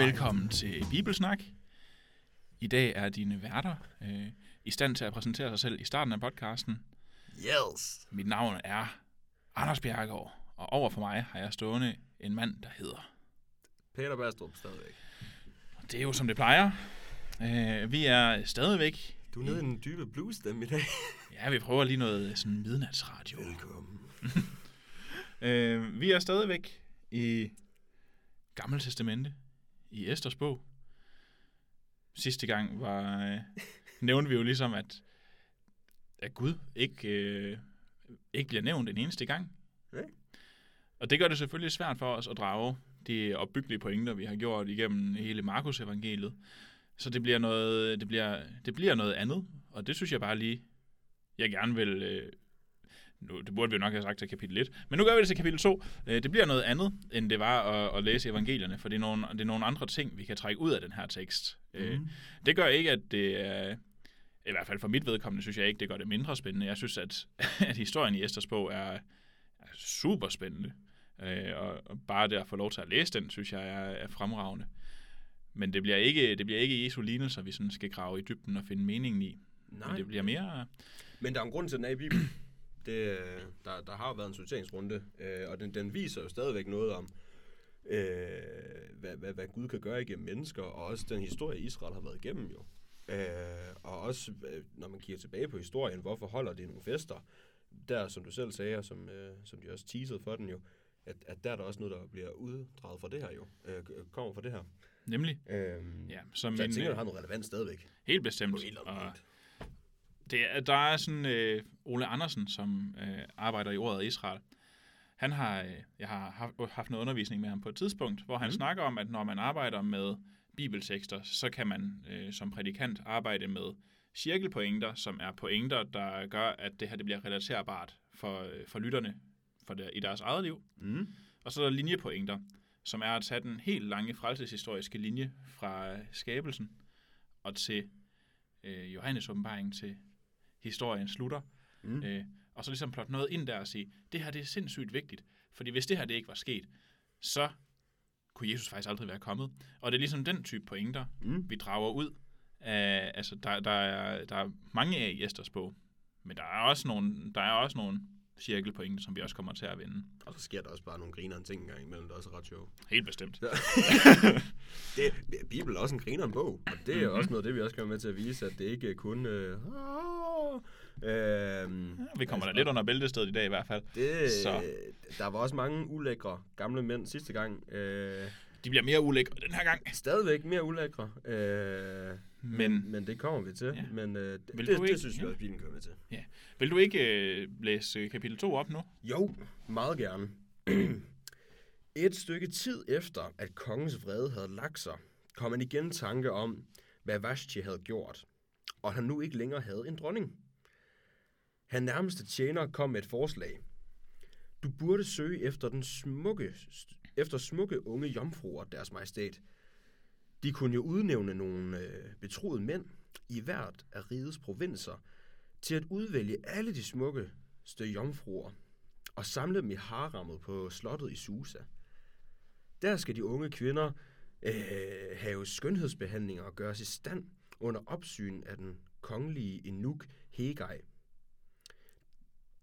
Velkommen til Bibelsnak. I dag er dine værter øh, i stand til at præsentere sig selv i starten af podcasten. Yes. Mit navn er Anders Bjergaard, og over for mig har jeg stående en mand, der hedder. Peter Bastrup stadigvæk. Og det er jo som det plejer. Øh, vi er stadigvæk... Du er nede i den dybe blues stemme i dag. Ja, vi prøver lige noget sådan midnatsradio. Velkommen. Øh, vi er stadigvæk i Gamle Testamente, i Esters bog. Sidste gang var, øh, nævnte vi jo ligesom, at, at Gud ikke, øh, ikke bliver nævnt en eneste gang. Ja. Og det gør det selvfølgelig svært for os at drage de opbyggelige pointer, vi har gjort igennem hele Markus evangeliet. Så det bliver noget, det bliver, det bliver noget andet, og det synes jeg bare lige, jeg gerne vil øh, nu, det burde vi jo nok have sagt til kapitel 1, men nu gør vi det til kapitel 2. Øh, Det bliver noget andet, end det var at, at læse evangelierne, for det er, nogle, det er nogle andre ting, vi kan trække ud af den her tekst. Mm. Det gør ikke, at det er, i hvert fald for mit vedkommende, synes jeg ikke, det gør det mindre spændende. Jeg synes, at, at historien i Esters bog er, er super spændende, Øh, og, og bare det at få lov til at læse den, synes jeg er, er fremragende. Men det bliver ikke, det bliver ikke Jesu lignelser, vi sådan skal grave i dybden og finde meningen i. Nej. Men det bliver mere... Men der er en grund til, at den er i Bibelen. Det, øh, der, der har jo været en sorteringsrunde, øh, og den, den viser jo stadigvæk noget om, øh, hvad, hvad, hvad Gud kan gøre igennem mennesker, og også den historie, Israel har været igennem jo. Øh, og også, øh, når man kigger tilbage på historien, hvorfor holder de nogle fester? Der, som du selv sagde, og som, øh, som de også teasede for den jo, at, at der er der også noget, der bliver uddraget fra det her jo, øh, kommer fra det her. Nemlig. Øh, Ja, som så jeg en, tænker, øh, det har noget relevans stadigvæk. Helt bestemt. Og. Det er, der er sådan øh, Ole Andersen, som øh, arbejder i ordet Israel. Han har, øh, jeg har haft, noget undervisning med ham på et tidspunkt, hvor han mm. snakker om, at når man arbejder med bibeltekster, så kan man øh, som prædikant arbejde med cirkelpointer, som er pointer, der gør, at det her det bliver relaterbart for, øh, for lytterne for der, i deres eget liv. Mm. Og så er der linjepointer, som er at tage den helt lange frelseshistoriske linje fra øh, skabelsen og til øh, Johannes åbenbaring til historien slutter. Mm. Øh, og så ligesom plotte noget ind der og sige, det her det er sindssygt vigtigt, fordi hvis det her det ikke var sket, så kunne Jesus faktisk aldrig være kommet. Og det er ligesom den type pointer, Mm. vi drager ud af, altså der, der, er, der er mange af i Esters bog, men der er også nogle, der er også nogle cirkelpointer, som vi også kommer til at vinde. Og så sker der også bare nogle grineren ting engang imellem, der også er ret sjovt. Helt bestemt. det, Bibelen er også en grineren bog, og det er Mhm. også noget, det vi også kommer med til at vise, at det ikke kun... Øh, øh, Vi kommer da lidt under bæltestedet i dag i hvert fald. det, Så. Der var også mange ulækre gamle mænd sidste gang. Øh, De bliver mere ulækre den her gang. stadigvæk mere ulækre. Øh, Men men det kommer vi til. Ja. Men øh, det, Vil det, du det ikke- synes vi ja. også, Bibelen kommer til. vil du ikke øh, læse øh, kapitel 2 op nu? Jo, meget gerne. Et stykke tid efter, at kongens vrede havde lagt sig, kom han igen tanke om, hvad Vashti havde gjort, og han nu ikke længere havde en dronning. Han nærmeste tjener kom med et forslag. Du burde søge efter den smukke, efter smukke unge jomfruer, deres majestæt. De kunne jo udnævne nogle øh, betroede mænd i hvert af rigets provinser til at udvælge alle de smukkeste jomfruer og samle dem i haremmet på slottet i Susa. Der skal de unge kvinder øh, have skønhedsbehandlinger og gøres i stand under opsyn af den kongelige Enuk Hegai.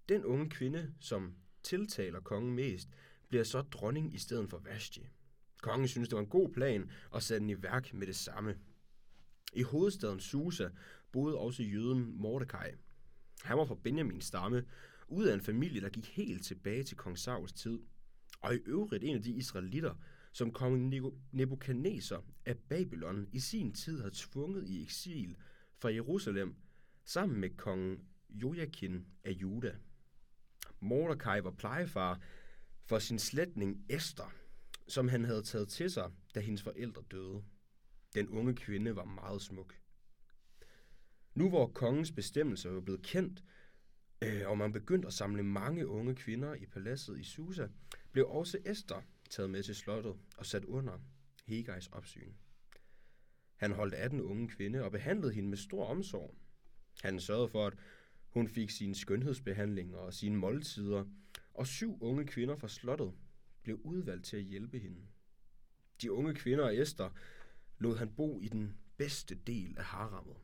Den unge kvinde, som tiltaler kongen mest, bliver så dronning i stedet for Vashti. Kongen synes, det var en god plan og satte den i værk med det samme. I hovedstaden Susa boede også jøden Mordecai. Han var fra Benjamins stamme, ud af en familie, der gik helt tilbage til kong Sauls tid. Og i øvrigt en af de israelitter, som kong Nebuchadnezzar af Babylon i sin tid havde tvunget i eksil fra Jerusalem, sammen med kong Joachim af Juda. Mordecai var plejefar for sin slægtning Esther, som han havde taget til sig, da hendes forældre døde. Den unge kvinde var meget smuk. Nu hvor kongens bestemmelser var blevet kendt, øh, og man begyndte at samle mange unge kvinder i paladset i Susa, blev også Esther taget med til slottet og sat under Hegais opsyn. Han holdt af den unge kvinde og behandlede hende med stor omsorg. Han sørgede for, at hun fik sine skønhedsbehandlinger og sine måltider, og syv unge kvinder fra slottet blev udvalgt til at hjælpe hende. De unge kvinder og Esther lod han bo i den bedste del af harammet.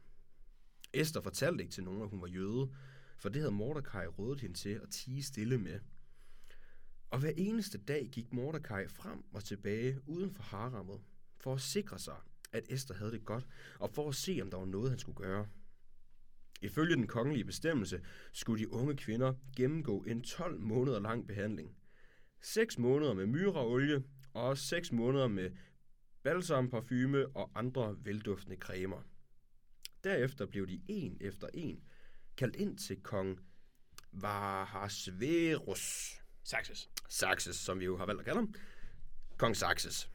Esther fortalte ikke til nogen, at hun var jøde, for det havde Mordecai rådet hende til at tige stille med. Og hver eneste dag gik Mordecai frem og tilbage uden for harammet, for at sikre sig, at Esther havde det godt, og for at se, om der var noget, han skulle gøre. Ifølge den kongelige bestemmelse skulle de unge kvinder gennemgå en 12 måneder lang behandling. 6 måneder med myraolie og 6 måneder med balsam, parfume og andre velduftende cremer. Derefter blev de en efter en kaldt ind til kong Vahasverus. Saxes. Saxes, som vi jo har valgt at kalde ham. Kong Saxes.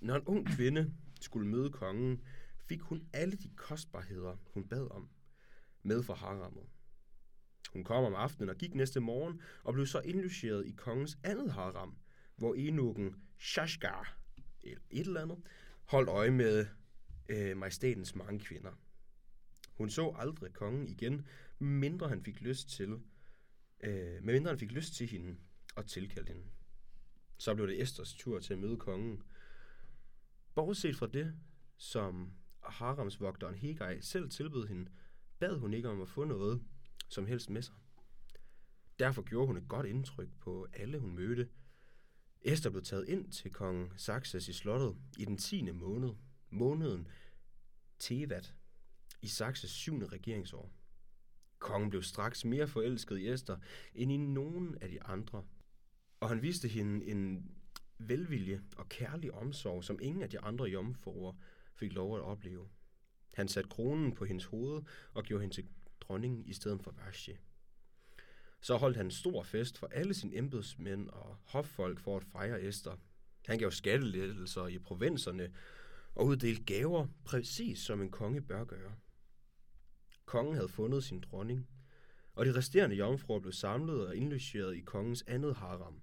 Når en ung kvinde skulle møde kongen, fik hun alle de kostbarheder, hun bad om, med fra harammet. Hun kom om aftenen og gik næste morgen og blev så indlogeret i kongens andet haram, hvor enukken Shashgar, eller et eller andet, holdt øje med øh, majestatens mange kvinder. Hun så aldrig kongen igen, mindre han fik lyst til, øh, mindre han fik lyst til hende og tilkaldte hende. Så blev det Esters tur til at møde kongen. Bortset fra det, som haramsvogteren Hegai selv tilbød hende, bad hun ikke om at få noget som helst med sig. Derfor gjorde hun et godt indtryk på alle, hun mødte. Esther blev taget ind til kong Saxes i slottet i den 10. måned, måneden Tevat, i Saxes syvende regeringsår. Kongen blev straks mere forelsket i Esther end i nogen af de andre, og han viste hende en velvilje og kærlig omsorg, som ingen af de andre jomfruer fik lov at opleve. Han satte kronen på hendes hoved og gjorde hende til dronning i stedet for Vashti. Så holdt han en stor fest for alle sine embedsmænd og hoffolk for at fejre Esther. Han gav skattelettelser i provinserne og uddelte gaver, præcis som en konge bør gøre. Kongen havde fundet sin dronning, og de resterende jomfruer blev samlet og indlogeret i kongens andet haram.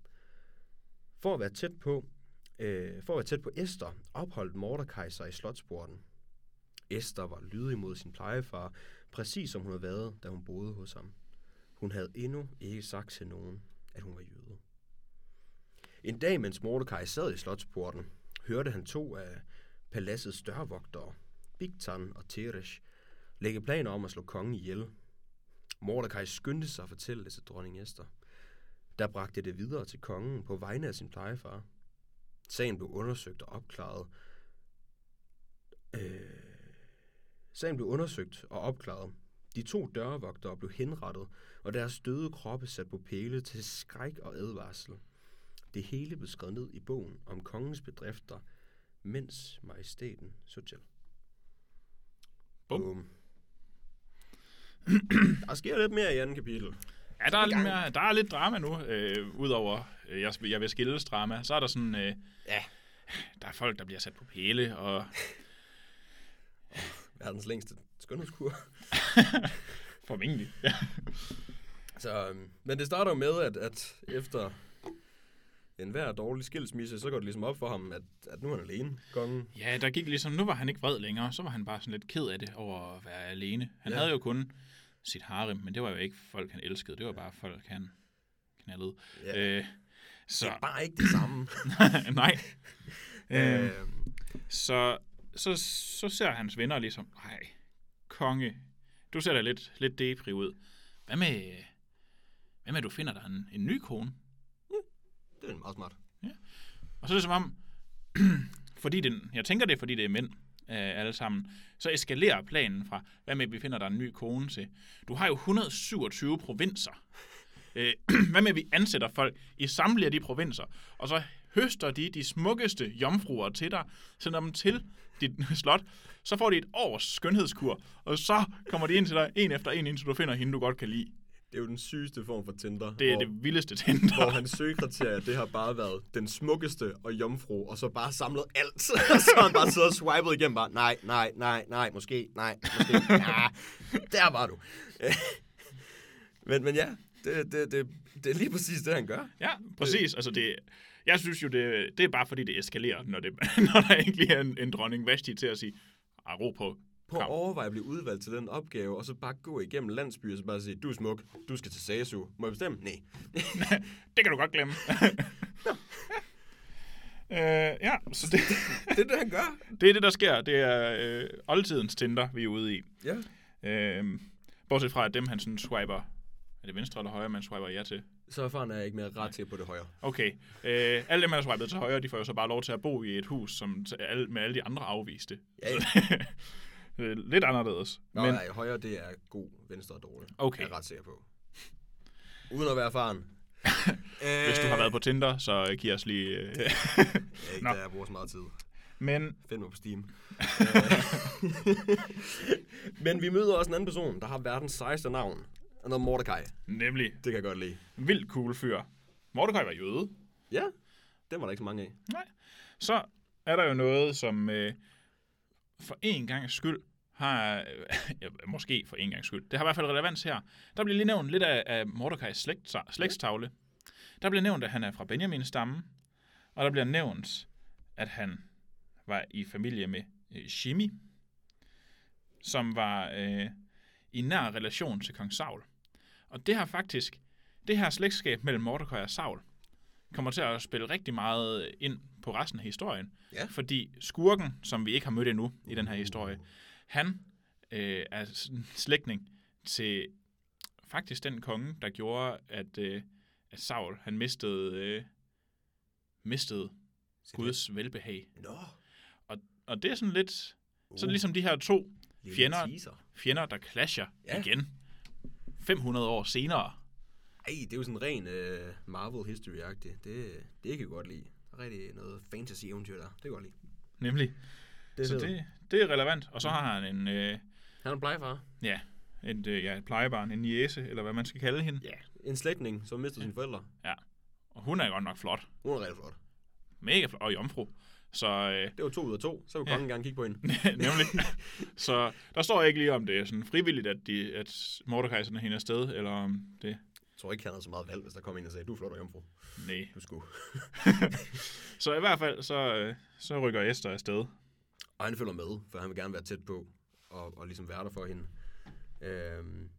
For at være tæt på, øh, for at være tæt på Esther, opholdt Mordecai sig i slotsporten. Esther var lydig mod sin plejefar, præcis som hun havde været, da hun boede hos ham. Hun havde endnu ikke sagt til nogen, at hun var jøde. En dag, mens Mordecai sad i slotsporten, hørte han to af paladsets dørvogtere, Bigtan og Teresh, lægge planer om at slå kongen ihjel. Mordecai skyndte sig at fortælle det til dronning Esther. Der bragte det videre til kongen på vegne af sin plejefar. Sagen blev undersøgt og opklaret. Øh, sagen blev undersøgt og opklaret. De to dørvogtere blev henrettet, og deres døde kroppe sat på pæle til skræk og advarsel. Det hele blev skrevet ned i bogen om kongens bedrifter, mens majestaten så til. Bum. Boom. Der sker lidt mere i anden kapitel. Ja, der er, lidt mere, der er lidt drama nu, øh, udover øh, jeg, jeg vil skilles drama. Så er der sådan, øh, Ja. der er folk, der bliver sat på pæle, og Verdens længste skønhedskur. formentlig. Ja. Så, øhm, men det starter jo med, at, at efter en hver dårlig skilsmisse, så går det ligesom op for ham, at, at nu er han alene, kongen. ja, der gik ligesom, nu var han ikke vred længere, så var han bare sådan lidt ked af det over at være alene. Han Ja. havde jo kun sit harem, men det var jo ikke folk, han elskede, det var bare folk, han knaldede. Ja. Øh, Det så, er bare ikke det samme. nej. Øh, øh, Så, så, så ser hans venner ligesom, nej, konge, du ser da lidt, lidt depri ud. Hvad med, hvad med, at du finder dig en, en ny kone? det er meget smart. Og så er det som om, fordi den, jeg tænker det er, fordi det er mænd øh, alle sammen, så eskalerer planen fra, hvad med, at vi finder dig en ny kone til. Du har jo 127 provinser. Øh, hvad med, at vi ansætter folk i samtlige af de provinser, og så høster de de smukkeste jomfruer til dig, sender dem til dit slot, så får de et års skønhedskur, og så kommer de ind til dig en efter en, indtil du finder hende, du godt kan lide. Det er jo den sygeste form for Tinder. Det er hvor, det vildeste Tinder. hvor hans søgekriterie, det har bare været den smukkeste og jomfru, og så bare samlet alt. så har han bare siddet og swipet igennem bare, nej, nej, nej, nej, måske, nej, måske, ja, der var du. men, men ja, det, det, det, det er lige præcis det, han gør. Ja, præcis. Altså det, jeg synes jo, det, det er bare fordi, det eskalerer, når, det, når der ikke lige er en, en dronning Vashti til at sige, "Ej, ro på. På at overveje at blive udvalgt til den opgave, og så bare gå igennem landsbyer, og så bare sige, du er smuk, du skal til Sasu. Må jeg bestemme? Nej. Det kan du godt glemme. Øh, ja, så det, Det er det, han gør. det er det, der sker. Det er øh, oldtidens Tinder, vi er ude i. Ja. Øh, bortset fra, at dem, han sådan swiper... Er det venstre eller højre, man swiper ja til? Så erfaren er jeg ikke mere ret til på det højre. Okay. Øh, alle dem, man har swipet til højre, de får jo så bare lov til at bo i et hus som alle, med alle de andre afviste. Ja, ja. Er Lidt anderledes. Nå, men, nej, højre det er god, venstre er dårlig. Okay. Jeg er ret sikker på. Uden at være erfaren. hvis du har været på Tinder, så giv os lige... Øh. Ja, ikke, Nå. der jeg bruger så meget tid. men Find mig på Steam. Men vi møder også en anden person, der har verdens sejeste navn. Han hedder Mordecai. nemlig Det kan jeg godt lide. vildt cool fyr. Mordecai var jøde. Ja, den var der ikke så mange af. Nej. Så er der jo noget, som øh, for en gang skyld har, øh, måske for en gang skyld, det har i hvert fald relevans her. Der bliver lige nævnt lidt af, af Mordecais slægt, slægtstavle. Der bliver nævnt, at han er fra Benjamins stamme, og der bliver nævnt, at han var i familie med øh, Shimi, som var øh, i nær relation til kong Saul. Og det har faktisk, det her slægtskab mellem Mordecai og Saul, kommer til at spille rigtig meget ind på resten af historien. Ja. Fordi skurken, som vi ikke har mødt endnu i den her historie, han øh, er slægtning til faktisk den konge, der gjorde, at, øh, at Saul han mistede, øh, mistede Guds velbehag. Nå. Og det er sådan lidt, Uh, ligesom de her to fjender. fjender, der clasher ja. igen. 500 år senere. Ej, det er jo sådan ren uh, Marvel history-agtigt. Det, det kan jeg godt lide. Der er rigtig noget fantasy-eventyr der. Det kan jeg godt lide. Nemlig. Det så det, det er relevant. Og så har han en, øh, Han er en plejefar. ja, et, øh, ja, et plejebarn, en niece, eller hvad man skal kalde hende. Ja. En slægtning, som mistede sine forældre. Og hun er godt nok flot. Hun er rigtig flot. Mega flot. Og jomfru. Så øh, Det var to ud af to. Så Ja. kongen gerne kigge på hende. nemlig. så der står ikke lige, om det er sådan frivilligt, at, de, at Mordecai sådan er hende afsted, eller om det... Jeg tror ikke, han havde så meget valg, hvis der kom en og sagde, du er flot og jomfru. Nej. Du skulle. Så i hvert fald, så, øh, så rykker Esther afsted. Og han følger med, for han vil gerne være tæt på og, og ligesom være der for hende. Øhm,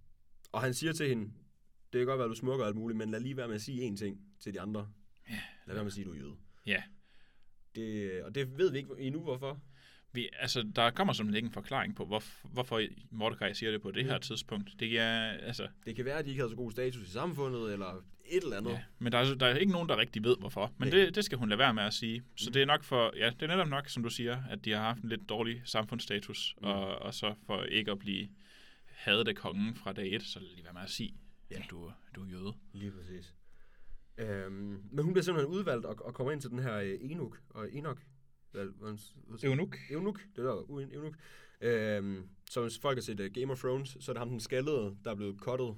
og han siger til hende, det kan godt være, at du smukker alt muligt, men lad lige være med at sige én ting til de andre. Ja. Lad være med at sige, at du er jøde. Ja. Det, og det ved vi ikke endnu, hvorfor. Vi, altså, der kommer simpelthen ikke en forklaring på, hvor, hvorfor Mordecai siger det på det her Mm. tidspunkt. Det er, altså, Det kan være, at de ikke havde så god status i samfundet, eller et eller andet. ja. Men der er, der er ikke nogen, der rigtig ved, hvorfor. Men Nej. det, det skal hun lade være med at sige. Så Mm. det er nok for, ja, det er netop nok, som du siger, at de har haft en lidt dårlig samfundsstatus, Mm. og, og så for ikke at blive hadet af kongen fra dag et, så lad lige være med at sige, Ja. at du, du er jøde. Lige præcis. Øhm, men hun bliver simpelthen udvalgt og, og kommer ind til den her øh, Enok og Enok. Eunuch. Eunuch, det der uden Eunuch. Øhm, så hvis folk har set uh, Game of Thrones, så er det ham den skaldede, der er blevet cuttet.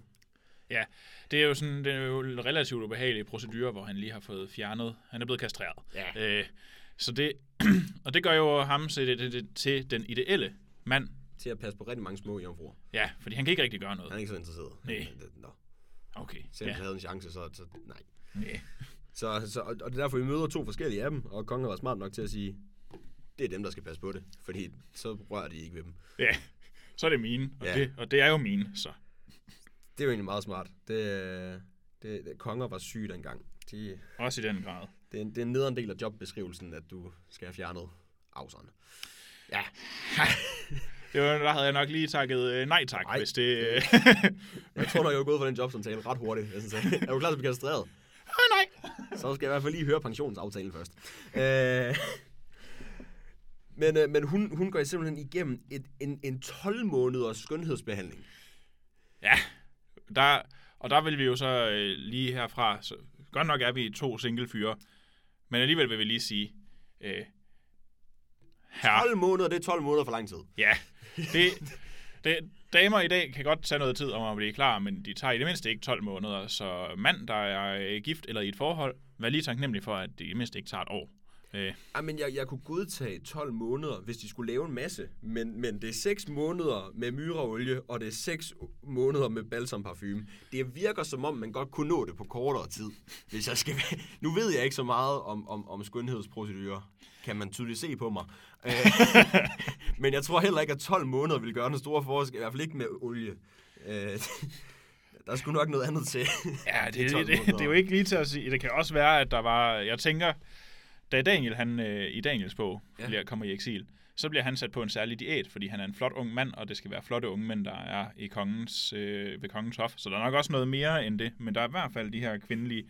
Det er jo sådan, det er jo en relativt ubehagelig procedure, hvor han lige har fået fjernet. Han er blevet kastreret. Ja. Øh, så det, og det gør jo ham til, det, til den ideelle mand. Til at passe på rigtig mange små jomfruer. Ja, fordi han kan ikke rigtig gøre Han noget. er ikke så interesseret. Nej. Nå, Okay. selv hvis Ja. han havde en chance, så, så nej. Ja. Så, så, og det er derfor, vi møder to forskellige af dem, og kongen været smart nok til at sige, det er dem, der skal passe på det, fordi så rører de ikke ved dem. Ja, så er det mine, og, Ja. det, og det er jo mine, så. Det er jo egentlig meget smart. Det, det, det konger var syge dengang. De, Også i den grad. det, er det er en nederen del af jobbeskrivelsen, at du skal have fjernet afseren. Ja, Det var, der havde jeg nok lige takket øh, nej tak, Nej. hvis det... Øh, jeg tror nok, jeg er gået for den jobsamtale ret hurtigt. Jeg synes, er du klar til at blive kastreret? Nej. Så skal jeg i hvert fald lige høre pensionsaftalen først. Øh, men øh, men hun, hun går simpelthen igennem et, en, en 12 måneders skønhedsbehandling. Ja, der, og der vil vi jo så øh, lige herfra... Så, godt nok er vi to single fyre, men alligevel vil vi lige sige... Øh, her, 12 måneder, det er 12 måneder for lang tid. Ja, det, det, damer i dag kan godt tage noget tid om at blive klar, men de tager i det mindste ikke 12 måneder. Så mand, der er øh, gift eller i et forhold, vær lige taknemmelig for, at det i det mindste ikke tager et år. Øh, Ej, men jeg, jeg kunne godtage 12 måneder, hvis de skulle lave en masse. Men, men det er 6 måneder med myreolie, og det er 6 måneder med balsamparfume. Det virker som om, man godt kunne nå det på kortere tid. Hvis jeg skal. Nu ved jeg ikke så meget om, om, om skønhedsprocedurer, kan man tydeligt se på mig. Øh, men jeg tror heller ikke, at 12 måneder vil gøre den store forskel. I hvert fald ikke med olie. Øh, der skulle nok noget andet til. ja, det, De 12 det, det, det, er jo ikke lige til at sige. Det kan også være, at der var... Jeg tænker, da Daniel, han øh, i Daniels bog, ja. bliver, kommer i eksil, så bliver han sat på en særlig diæt, fordi han er en flot ung mand, og det skal være flotte unge mænd, der er i kongens, øh, ved kongens hof. Så der er nok også noget mere end det, men der er i hvert fald de her kvindelige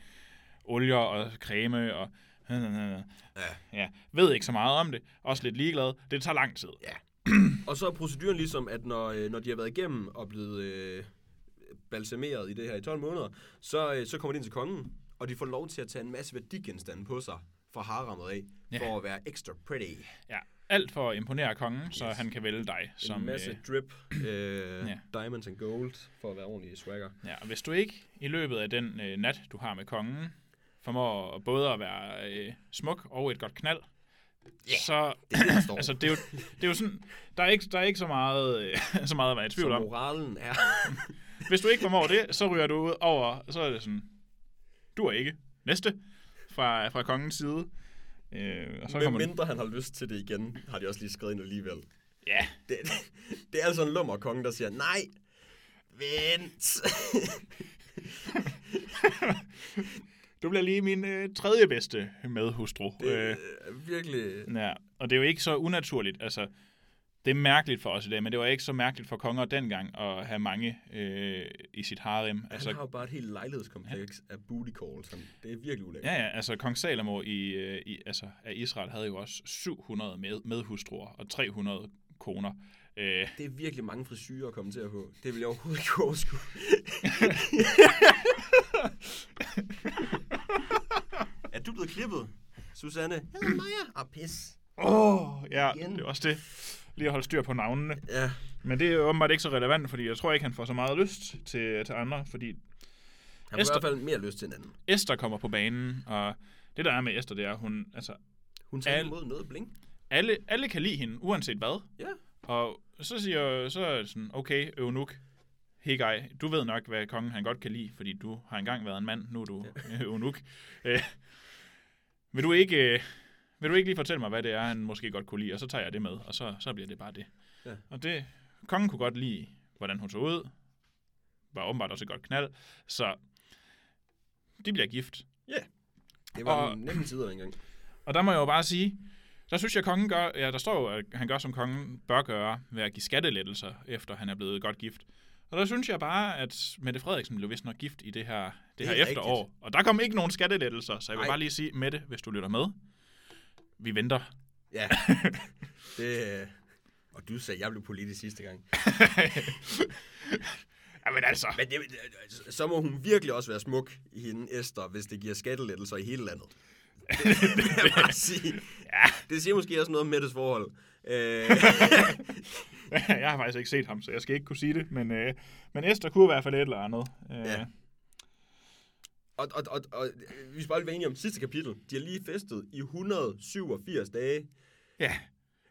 olier og creme og... Ja. Ja, ved ikke så meget om det. Også lidt ligeglad. Det tager lang tid. Og så er proceduren ligesom, at når, øh, når de har været igennem og blevet øh, balsameret i det her i 12 måneder, så, øh, så kommer de ind til kongen, og de får lov til at tage en masse værdigenstande på sig fra harammet af, Ja. for at være extra pretty. Ja, alt for at imponere kongen, så Yes. han kan vælge dig. Som, Som, en masse øh, drip, øh, Ja. diamonds and gold, for at være ordentlig swagger. ja, og hvis du ikke i løbet af den øh, nat, du har med kongen, formår både at være øh, smuk og et godt knald, Ja, så Det er det, altså, det, er jo, det er jo sådan, der er ikke, der er ikke så, meget, øh, så meget at være i tvivl så om. moralen er... Hvis du ikke formår det, så ryger du ud over, så er det sådan, du er ikke. Næste fra, fra kongens side. Øh, og så Men kommer du, mindre han har lyst til det igen, har de også lige skrevet ind alligevel. ja, Det, det er altså en lummer konge, der siger, nej, vent. Du bliver lige min øh, tredje bedste medhustru. Det Øh, er virkelig... Ja, og det er jo ikke så unaturligt. Altså, det er mærkeligt for os i dag, men det var ikke så mærkeligt for konger dengang at have mange øh, i sit harem. Altså, Altså, han har jo bare et helt lejlighedskompleks af booty calls. Han, det er virkelig ulækkert. ja, ja, altså kong Salomo i, øh, i, altså, af Israel havde jo også 700 med, medhustruer og 300 koner. Øh, Det er virkelig mange frisyrer at komme til at få. Det vil jeg overhovedet ikke overskue. du blevet klippet? Susanne? Jeg hedder Maja. Ah, pis. Åh, oh, ja, Igen. det er også det. Lige at holde styr på navnene. Ja, Men det er jo åbenbart ikke så relevant, fordi jeg tror ikke, han får så meget lyst til, til andre, fordi han får i Esther- hvert fald mere lyst til en anden. Esther kommer på banen, og det der er med Esther, det er, hun, altså, Hun tager Al- imod noget bling. alle, alle kan lide hende, uanset hvad. Ja. Og så siger så er det sådan, okay, Eunuch, hey guy, du ved nok, hvad kongen han godt kan lide, fordi du har engang været en mand, nu er du ja. Eunuch. Vil, du ikke, øh, vil du ikke lige fortælle mig, hvad det er, han måske godt kunne lide, og så tager jeg det med, og så, så bliver det bare det. Ja. Og det, kongen kunne godt lide, hvordan hun så ud, var åbenbart også et godt knald, så de bliver gift. Det var og... nemme tider engang. Og der må jeg jo bare sige, der synes jeg, at kongen gør, ja, der står jo, at han gør, som kongen bør gøre, ved at give skattelettelser, efter han er blevet godt gift. Og der synes jeg bare, at Mette Frederiksen blev vist nok gift i det her, det Det her er efterår. Og der kom ikke nogen skattelettelser, så jeg vil Nej. bare lige sige, Mette, hvis du lytter med, vi venter. Ja. det, øh, og du sagde, at jeg blev politisk sidste gang. Jamen altså, Men det, det- så må hun virkelig også være smuk i hende, Esther, hvis det giver skattelettelser i hele landet. Det, det bare sige. ja, Det siger måske også noget om Mettes forhold. Øh, jeg har faktisk ikke set ham, så jeg skal ikke kunne sige det, men, øh, men Esther kunne i hvert fald et eller andet. Øh, Ja. og, og, og, og vi skal bare lige være enige om sidste kapitel. De har lige festet i 187 dage. ja.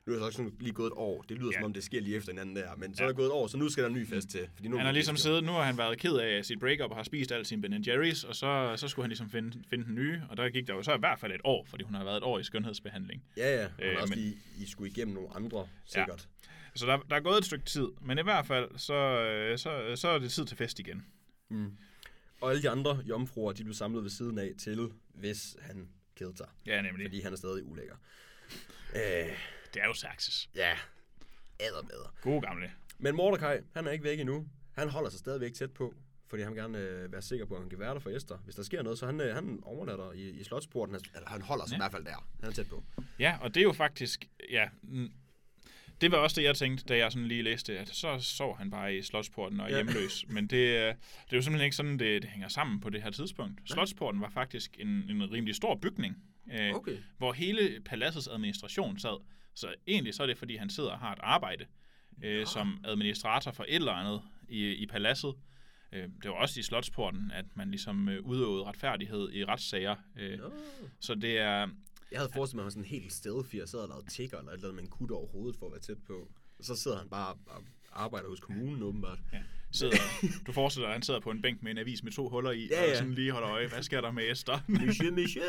Nu er der så lige gået et år. Det lyder Ja. som om, det sker lige efter hinanden der. Men så Ja. er der gået et år, så nu skal der en ny fest til. Fordi nu er Han har ligesom siddet, nu har han været ked af sit breakup og har spist alt sin Ben Jerry's, og så, så skulle han ligesom finde, finde den nye, og der gik der jo så i hvert fald et år, fordi hun har været et år i skønhedsbehandling. Ja, ja. Og Øh, også men- lige, I skulle igennem nogle andre, sikkert. Så der, der er gået et stykke tid, men i hvert fald, så, øh, så, så er det tid til fest igen. Mm. Og alle de andre jomfruer, de blev samlet ved siden af til, hvis han kædede sig. Ja, nemlig. Fordi han er stadig ulækker. Øh, Det er jo Saxes. ja, æder med. Gode gamle. Men Mordecai, han er ikke væk endnu. Han holder sig stadigvæk tæt på, fordi han vil gerne øh, være sikker på, at han kan være der for Esther. Hvis der sker noget, så han, øh, han overnatter i, i slotsporten. Eller han holder sig Ja. i hvert fald der. Han er tæt på. Ja, og det er jo faktisk, ja, det var også det, jeg tænkte, da jeg sådan lige læste, at så sov han bare i Slotsporten og Ja. hjemløs. Men det, øh, det er jo simpelthen ikke sådan, det, det hænger sammen på det her tidspunkt. Slotsporten var faktisk en, en rimelig stor bygning, øh, Okay. hvor hele paladsets administration sad. Så egentlig så er det, fordi han sidder og har et arbejde øh, som administrator for et eller andet i, i paladset. Øh, det var også i Slotsporten, at man ligesom øh, udøvede retfærdighed i retssager. Øh, så det er... Jeg havde forestillet mig, at han sådan helt stealthy og sad og lavede tigger eller et eller andet med en kutte over hovedet for at være tæt på. Og så sidder han bare og arbejder hos kommunen åbenbart. Ja, sidder, du forestiller dig, at han sidder på en bænk med en avis med to huller i, Ja, og ja. sådan lige holder øje. Hvad sker der med Esther? Monsieur, monsieur.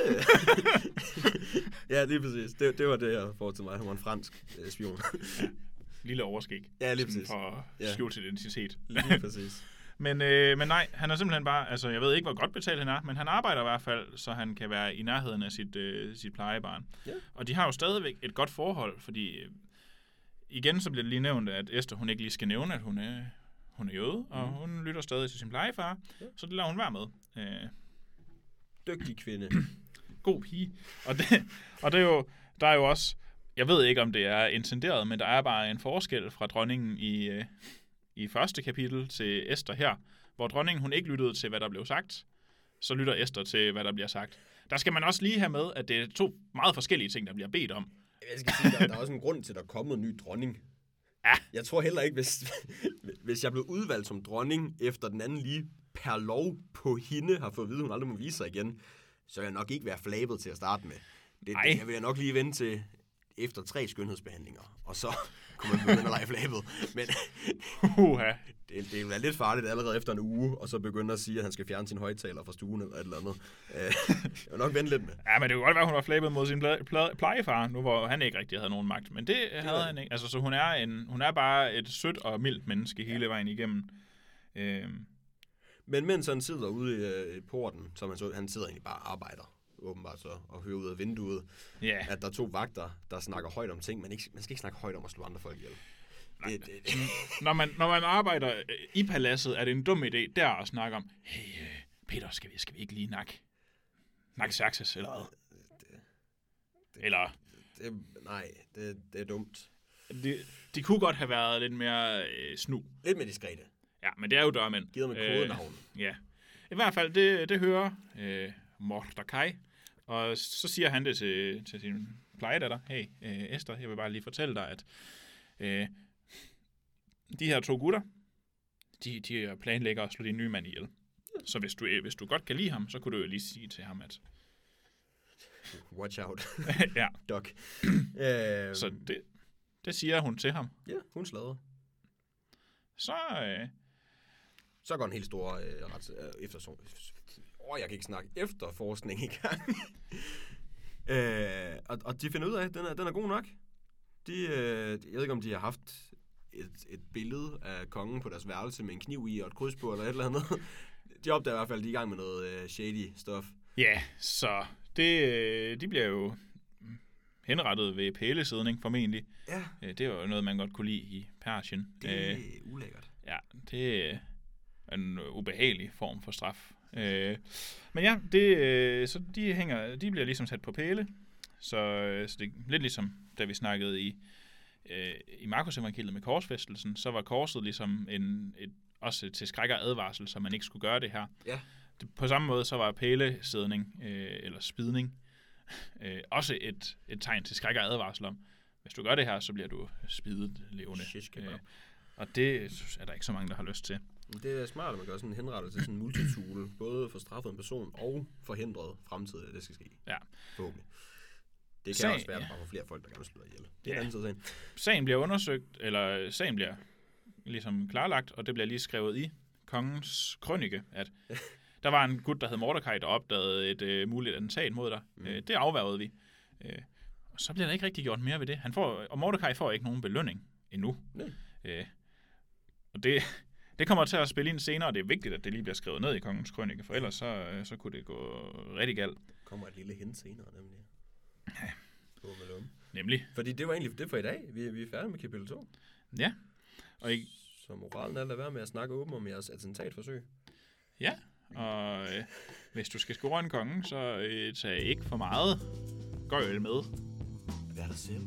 ja, lige præcis. Det, det var det, jeg forestillede mig. Han var en fransk øh, spion. Lille overskæg. Ja, lige præcis. For at Ja. skjule sin identitet. lige præcis. Men, øh, men nej, han er simpelthen bare, altså jeg ved ikke, hvor godt betalt han er, men han arbejder i hvert fald, så han kan være i nærheden af sit, øh, sit plejebarn. Ja. Og de har jo stadigvæk et godt forhold, fordi øh, igen så bliver det lige nævnt, at Esther hun ikke lige skal nævne, at hun er, hun er jøde, og hun lytter stadig til sin plejefar. Ja. så det lader hun være med. Øh, Dygtig kvinde. god pige. Og det, og det er jo, der er jo også, jeg ved ikke, om det er intenderet, men der er bare en forskel fra dronningen i, øh, i første kapitel til Esther her, hvor dronningen hun ikke lyttede til, hvad der blev sagt, så lytter Esther til, hvad der bliver sagt. Der skal man også lige have med, at det er to meget forskellige ting, der bliver bedt om. Jeg skal sige, der, der er også en grund til, at der er kommet en ny dronning. Ja. Jeg tror heller ikke, hvis, hvis jeg blev udvalgt som dronning, efter den anden lige per lov på hende har fået at vide, at hun aldrig må vise sig igen, så vil jeg nok ikke være flabet til at starte med. Det, Ej. det jeg vil jeg nok lige vente til efter tre skønhedsbehandlinger, og så kunne man begynde at lege flabet. Men Uha. det, det være lidt farligt allerede efter en uge, og så begynde at sige, at han skal fjerne sin højtaler fra stuen eller et eller andet. Øh, jeg vil nok vente lidt med. Ja, men det kunne godt være, at hun var flabet mod sin ple- ple- plejefar, nu hvor han ikke rigtig havde nogen magt. Men det havde er han ikke. Altså, så hun er, en, hun er bare et sødt og mildt menneske hele vejen igennem. Øhm, Men mens han sidder ude i øh, porten, som han, så, han sidder egentlig bare og arbejder, åbenbart så, og hører ud af vinduet, ja, at der er to vagter, der snakker højt om ting, men ikke, man skal ikke snakke højt om at slå andre folk ihjel. Det, det, det, når man, når man arbejder øh, i paladset, er det en dum idé der at snakke om, hey, øh, Peter, skal vi, skal vi ikke lige nakke? Nakke Saxes, eller hvad? Eller, det, nej, det, det er dumt. de, de kunne godt have været lidt mere øh, snu. Lidt mere diskrete. Ja, men det er jo dørmænd. Giv dem et kodenavn. Ja. I hvert fald, det, det hører øh, Mordecai. Og så siger han det til, til sin plejedatter. Hey, øh, Esther, jeg vil bare lige fortælle dig, at øh, de her to gutter, de, de planlægger at slå din nye mand ihjel. Så hvis du, øh, hvis du godt kan lide ham, så kunne du jo lige sige til ham, at... Watch out, ja, Doc. øh, så det, det siger hun til ham. Ja, hun slader. Så, øh, Så går en helt stor øh, ret, øh, eftersom... Åh, jeg kan ikke snakke efterforskning i gang. øh, og, og de finder ud af, at den er, den er god nok. De, øh, jeg ved ikke, om de har haft et, et billede af kongen på deres værelse med en kniv i og et kryds på, eller et eller andet. De opdager i hvert fald, at de er i gang med noget øh, shady stuff. ja, så det, øh, de bliver jo henrettet ved pælesidning formentlig. Ja, Øh, Det var jo noget, man godt kunne lide i Persien. det er Øh, ulækkert. ja, det er en ubehagelig form for straf. Øh, men ja, det, øh, så de, hænger, de bliver ligesom sat på pæle. Så, øh, så det er lidt ligesom, da vi snakkede i, øh, i Markus evangeliet med korsfæstelsen, så var korset ligesom en, et, også til skræk og advarsel, så man ikke skulle gøre det her. Ja. Det, på samme måde så var pælesidning, øh, eller spidning, øh, også et, et tegn til skræk og advarsel om, hvis du gør det her, så bliver du spidet levende. Øh, og det er der ikke så mange, der har lyst til. Det er smart, at man gør sådan en henrettelse, sådan en multitool, både for straffet en person og forhindret fremtidigt, at det skal ske. Ja. Forhåbentlig. Det kan Sag- også være, at der får flere folk, der gerne vil slå ihjel. Det er Ja. en anden side sagen. Sagen bliver undersøgt, eller sagen bliver ligesom klarlagt, og det bliver lige skrevet i kongens krønike, at der var en gut, der hed Mordecai, der opdagede et øh, muligt attentat mod dig. Mm. Øh, det afværgede vi. Øh, og så bliver der ikke rigtig gjort mere ved det. Han får, og Mordecai får ikke nogen belønning endnu. Nej. Øh, og det, det kommer til at spille ind senere, og det er vigtigt, at det lige bliver skrevet ned i kongens krønike, for ellers så, øh, så kunne det gå rigtig galt. kommer et lille hint senere, nemlig. Ja. På. Nemlig, Fordi det var egentlig det for i dag. Vi, vi er færdige med kapitel 2. ja. Og i, Så moralen er at lade være med at snakke åbent om jeres attentatforsøg. Ja, og øh, hvis du skal score en konge, så øh, tag ikke for meget gøjl med. Vær dig selv.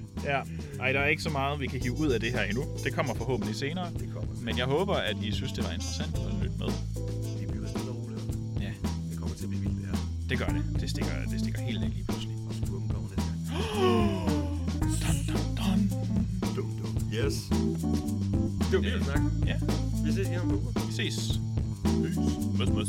Ja. Ej, der er ikke så meget, vi kan hive ud af det her endnu. Det kommer forhåbentlig senere. Det kommer. Men jeg håber, at I synes, det var interessant at lytte med. Vi bliver stille og roligt. Ja, Det kommer til at blive vildt, det her. det gør det. Det stikker, det stikker helt af lige pludselig. Og skurken kommer næste gang. Dun, dun, dun. Dum, dum. Yes. Det var vildt snak. Ja, Vi ses igen om en uge. vi ses. Møs, møs.